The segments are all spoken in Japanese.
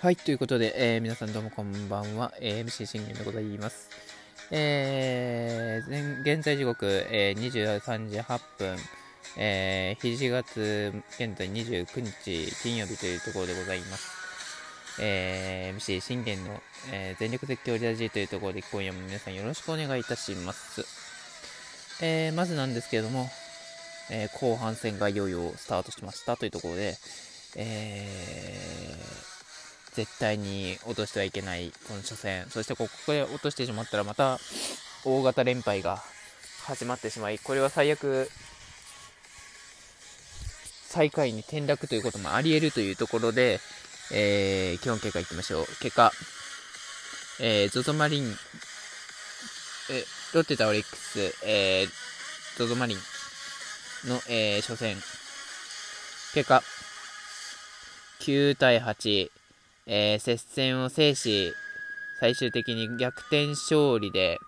はい、ということで、えー、皆さんどうもこんばんは、えー、MC 信玄でございます。えー、現在時刻、えー、23時8分、えー、7月現在29日金曜日というところでございます。えー、MC 信玄の、えー、全力絶叫リアジーというところで今夜も皆さんよろしくお願いいたします。えー、まずなんですけれども、えー、後半戦がいよいよスタートしましたというところで、えー、絶対に落としてはいけないこの初戦、そしてここで落としてしまったらまた大型連敗が始まってしまい、これは最悪、最下位に転落ということもあり得るというところで、えー、基本結果いきましょう。結果、えー、ZOZO マリン、え、ロッテ対オリックス、えー、ZOZO マリン。の、えー、初戦。結果、9対8、えー、接戦を制し、最終的に逆転勝利で、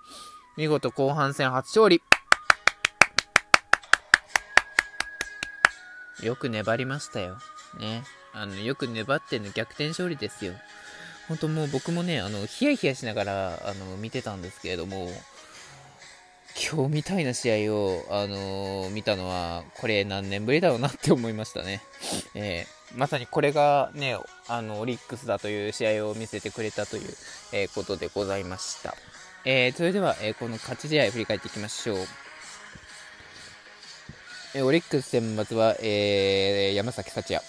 見事後半戦初勝利よく粘りましたよ。ね。あの、よく粘っての逆転勝利ですよ。本当もう僕もね、あの、ヒヤヒヤしながら、あの、見てたんですけれども、今日みたいな試合を、あのー、見たのは、これ何年ぶりだろうなって思いましたね。えー、まさにこれがね、あの、オリックスだという試合を見せてくれたという、えー、ことでございました。えそれでは、えこの勝ち試合振り返っていきましょう。えオリックス選抜は、え山崎幸也。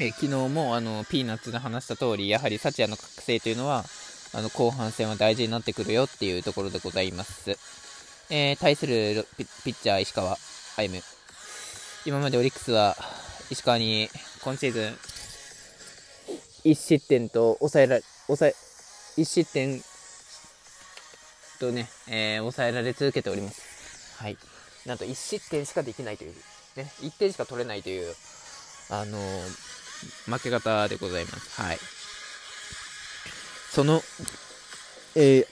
え昨日もあのピーナッツで話した通り、やはり幸也の覚醒というのは、あの後半戦は大事になってくるよっていうところでございます。えー、対するピッチャー石川歩夢。今までオリックスは石川に今シーズン1失点と抑えられ抑え1失点とね、えー、抑えられ続けております。はい。なんと1失点しかできないという、ね、1点しか取れないという、あのー、負け方でございます。はい。その、えー、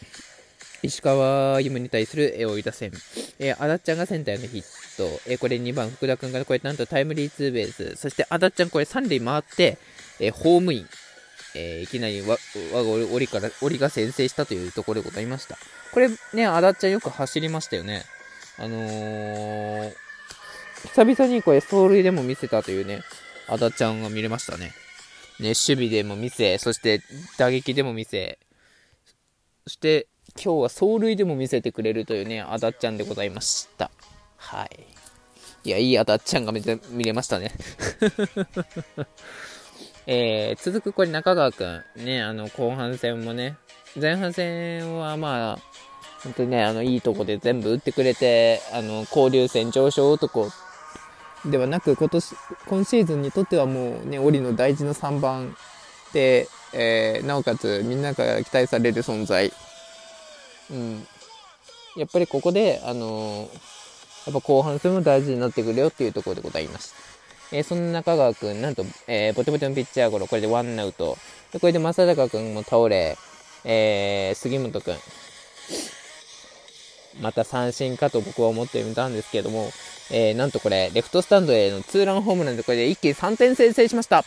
石川歩夢に対する、えー、追い打線。えー、あだっちゃんがセンターへのヒット。えー、これ2番、福田君がこれなんとタイムリーツーベース。そしてあだっちゃんこれ3塁回って、えー、ホームイン。えー、いきなりわ、我が折から、折が先制したというところでございました。これね、あだっちゃんよく走りましたよね。あのー、久々にこれ走塁でも見せたというね、あだちゃんが見れましたね。ね、守備でも見せ、そして打撃でも見せ、そして今日は走塁でも見せてくれるというね、あだっちゃんでございました。はい。いや、いいあだっちゃんがめっちゃ見れましたね。えー、続くこれ中川くん。ね、あの、後半戦もね、前半戦はまあ、本当にね、あの、いいとこで全部打ってくれて、あの、交流戦上昇男ではなく、今年、今シーズンにとってはもうね、オリの大事な3番で、えー、なおかつみんなから期待される存在。うん。やっぱりここで、あの、やっぱ後半戦も大事になってくるよっていうところでございます。えー、その中川くん、なんと、えー、ボテボテのピッチャーゴロ、これでワンアウト。で、これで正隆くんも倒れ、えー、杉本くん、また三振かと僕は思ってみたんですけども、えー、なんとこれ、レフトスタンドへのツーランホームランでこれで一気に3点先制しました。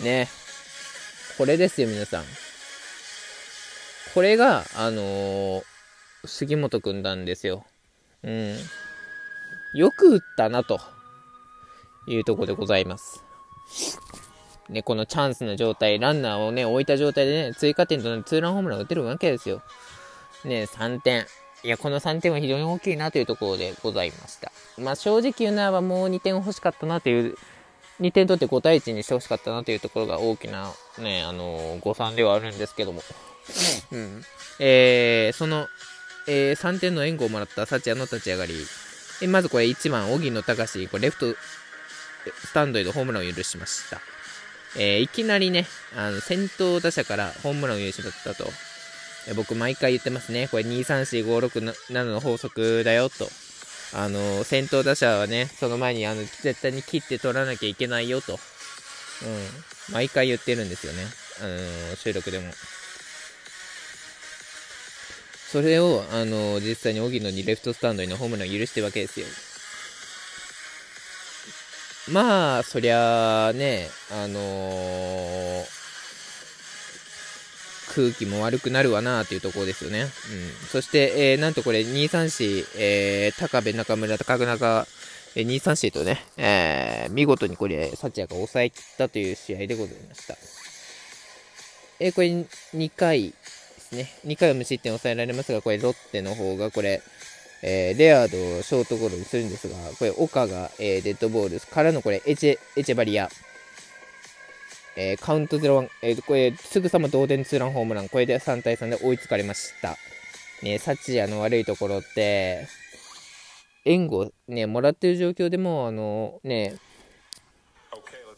ね。これですよ、皆さん。これが、あのー、杉本くんなんですよ。うん。よく打ったな、というとこでございます。ね、このチャンスの状態、ランナーをね、置いた状態でね、追加点となるツーランホームランを打てるわけですよ。ね、3点。いや、この3点は非常に大きいなというところでございました。まあ、正直言うならばもう2点欲しかったなという、2点取って5対1にして欲しかったなというところが大きな、ね、あのー、誤算ではあるんですけども。うん。えー、その、えー、3点の援護をもらった幸也の立ち上がり。えまずこれ1番、荻野隆これレフトスタンドへのホームランを許しました。えー、いきなりね、あの、先頭打者からホームランを許しまったと。え僕毎回言ってますね。これ2、3、4、5、6、7の法則だよと。あの、先頭打者はね、その前にあの、絶対に切って取らなきゃいけないよと。うん。毎回言ってるんですよね。あの、収録でも。それを、あの、実際に荻野にレフトスタンドへのホームランを許してるわけですよ。まあ、そりゃあね、あのー、空気も悪くなるわなというところですよね。うん。そして、えー、なんとこれ、234、えー、高部中村、高中、えー、234とね、えー、見事にこれ、幸也が抑え切ったという試合でございました。えー、これ、2回ですね。2回は無失点抑えられますが、これ、ロッテの方が、これ、えー、レアードをショートゴロにするんですが、これ、岡が、えー、デッドボールからのこれエチェ、エチェバリア、えー、カウント0-1、えー、これ、すぐさま同点ツーランホームラン、これで3対3で追いつかれました。ね、サチアの悪いところって、援護、ね、もらってる状況でも、あの、ね、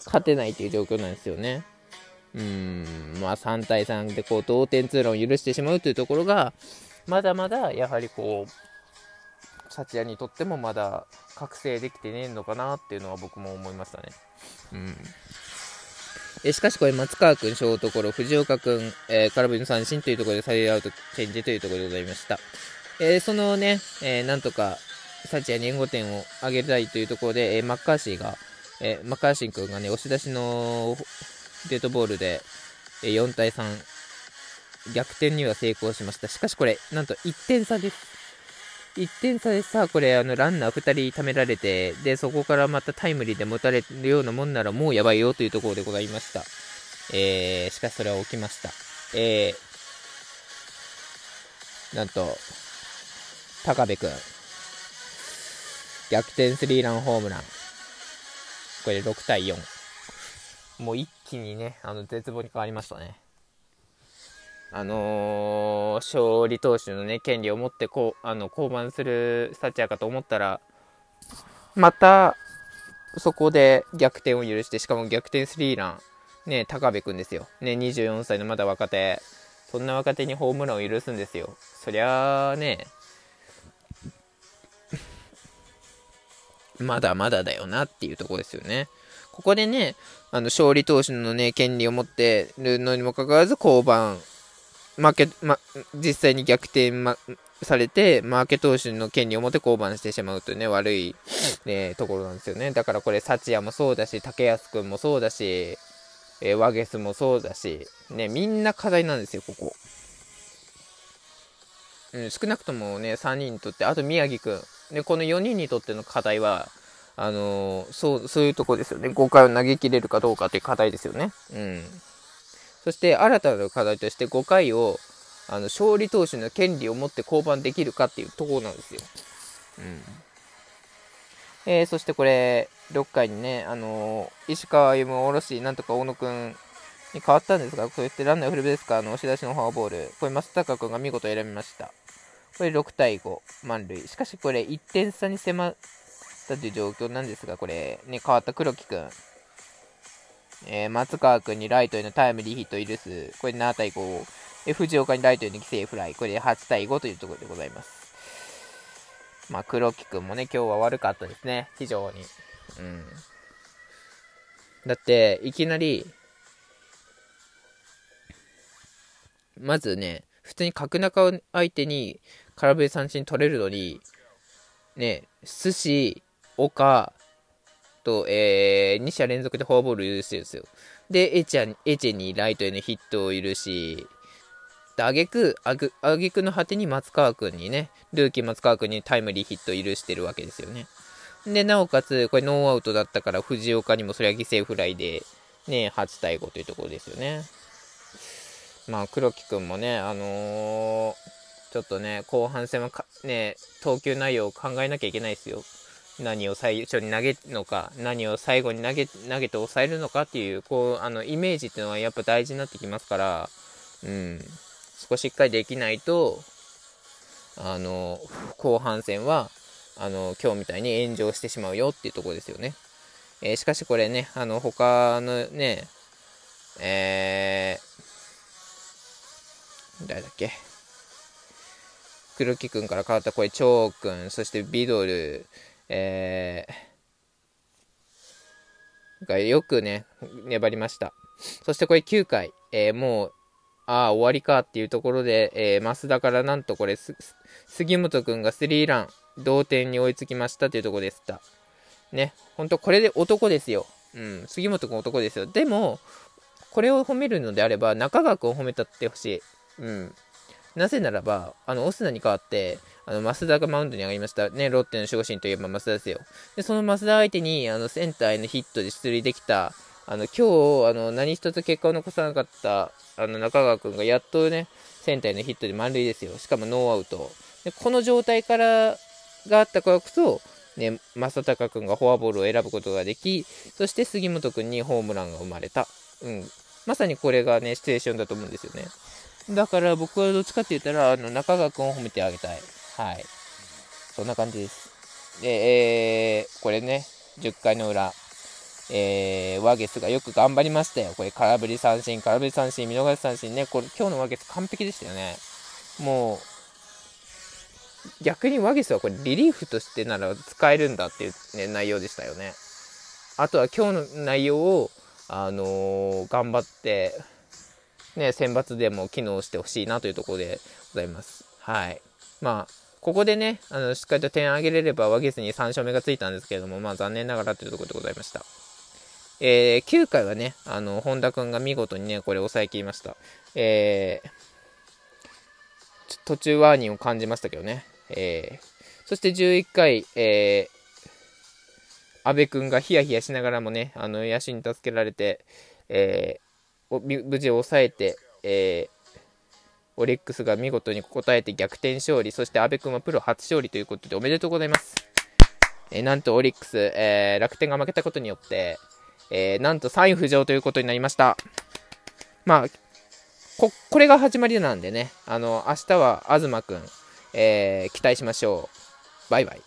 勝てないという状況なんですよね。うん、まあ3対3でこう同点ツーランを許してしまうというところが、まだまだやはりこう、サチヤにとってもまだ覚醒できてねえのかなっていうのは僕も思いましたね。うん。えしかしこれ松川君ショートゴロ、藤岡君、えー、空振りの三振というところでサイドアウトチェンジというところでございました。えー、そのね、えー、なんとかサチヤに援護点を上げたいというところで、え、マッカーシーが、え、マッカーシー君がね、押し出しのデッドボールで、え、4対3、逆転には成功しました。しかしこれ、なんと1点差です。1点差でさ、これ、あの、ランナー2人貯められて、で、そこからまたタイムリーで持たれるようなもんならもうやばいよというところでございました。えー、しかしそれは起きました。えー、なんと、高部君、逆転スリーランホームラン。これで6対4。もう一気にね、あの、絶望に変わりましたね。あのー、勝利投手のね、権利を持ってこう、あの、降板するスタチアかと思ったら、また、そこで逆転を許して、しかも逆転スリーラン、ね、高部君ですよ。ね、24歳のまだ若手。そんな若手にホームランを許すんですよ。そりゃあね、まだまだだよなっていうとこですよね。ここでね、あの、勝利投手のね、権利を持ってるのにもかかわらず降板負け、ま、実際に逆転、ま、されて、負け投手の権利を持って降板してしまうというね、悪い、ね、ところなんですよね。だからこれ、幸也もそうだし、竹安くんもそうだし、えー、ワゲスもそうだし、ね、みんな課題なんですよ、ここ。うん、少なくともね、3人にとって、あと宮城くん。で、この4人にとっての課題は、あのー、そう、そういうとこですよね。5回を投げ切れるかどうかっていう課題ですよね。うん。そして新たな課題として5回をあの勝利投手の権利を持って降板できるかっていうところなんですよ。うんえー、そしてこれ、6回にね、あのー、石川歩夢を下ろし、なんとか大野君に変わったんですが、こうやってランナーフルベースからの押し出しのフォアボール、これ、松高君が見事選びました。これ6対5、満塁。しかしこれ、1点差に迫ったという状況なんですが、これ、ね、変わった黒木君。えー、松川君にライトへのタイムリーヒットを許す。これ7対5。え藤岡にライトへの犠牲フライ。これで8対5というところでございます。まあ、黒木君もね、今日は悪かったですね。非常に。うん。だって、いきなり、まずね、普通に角中相手に空振り三振取れるのに、ね、寿司、岡、と、えー、2者連続でフォアボール許してるんですよ。で、エチェエチェにライトへのヒットを許し、あげく、あぐ、あげくの果てに松川君にね、ルーキー松川君にタイムリーヒットを許してるわけですよね。で、なおかつ、これノーアウトだったから、藤岡にもそれは犠牲フライで、ね、8対5というところですよね。まあ、黒木君もね、あのー、ちょっとね、後半戦はね、投球内容を考えなきゃいけないですよ。何を最初に投げるのか、何を最後に投げ投げて抑えるのかっていう、こう、あの、イメージっていうのはやっぱ大事になってきますから、うん、そこしっかりできないと、あの、後半戦は、あの、今日みたいに炎上してしまうよっていうとこですよね。えー、しかしこれね、あの、他のね、えー、誰だっけ？黒木くんから変わったこれ、張くん、そしてビドル、えー、がよくね、粘りました。そしてこれ9回、えー、もう、ああ、終わりかっていうところで、えー、増田からなんとこれ、杉本くんがスリーラン、同点に追いつきましたというところでした。ね、本当これで男ですよ。うん、杉本君男ですよ。でも、これを褒めるのであれば、中川君を褒めたってほしい。うん。なぜならば、あの、オスナに代わって、あの、増田がマウンドに上がりました。ね、ロッテの守護神といえば増田ですよ。で、その増田相手に、あの、センターへのヒットで出塁できた、あの、今日、あの、何一つ結果を残さなかった、あの、中川君がやっとね、センターへのヒットで満塁ですよ。しかもノーアウト。で、この状態からがあったからこそ、ね、正隆君がフォアボールを選ぶことができ、そして杉本君にホームランが生まれた。うん。まさにこれがね、シチュエーションだと思うんですよね。だから僕はどっちかって言ったら、あの、中川君を褒めてあげたい。はい。そんな感じです。で、えー、これね、10回の裏、えー、ワゲスがよく頑張りましたよ。これ、空振り三振、空振り三振、見逃し三振ね。これ、今日のワゲス完璧でしたよね。もう、逆にワゲスはこれ、リリーフとしてなら使えるんだっていう、ね、内容でしたよね。あとは今日の内容を、あのー、頑張って、ね、選抜でも機能してほしいなというところでございます。はい。まあ、ここでね、あの、しっかりと点上げれれば、ワゲスに3勝目がついたんですけれども、まあ、残念ながらというところでございました。えー、9回はね、あの、本田君が見事にね、これ抑えきりました。えー、途中ワーニンを感じましたけどね。えー、そして11回、えー、安部君がヒヤヒヤしながらもね、あの、野手に助けられて、えー、無事抑えて、えー、オリックスが見事に応えて逆転勝利、そして阿部君はプロ初勝利ということでおめでとうございます。えー、なんとオリックス、えー、楽天が負けたことによって、えー、なんと3位浮上ということになりました。まあ、こ、これが始まりなんでね、あの、明日は東くん、えー、期待しましょう。バイバイ。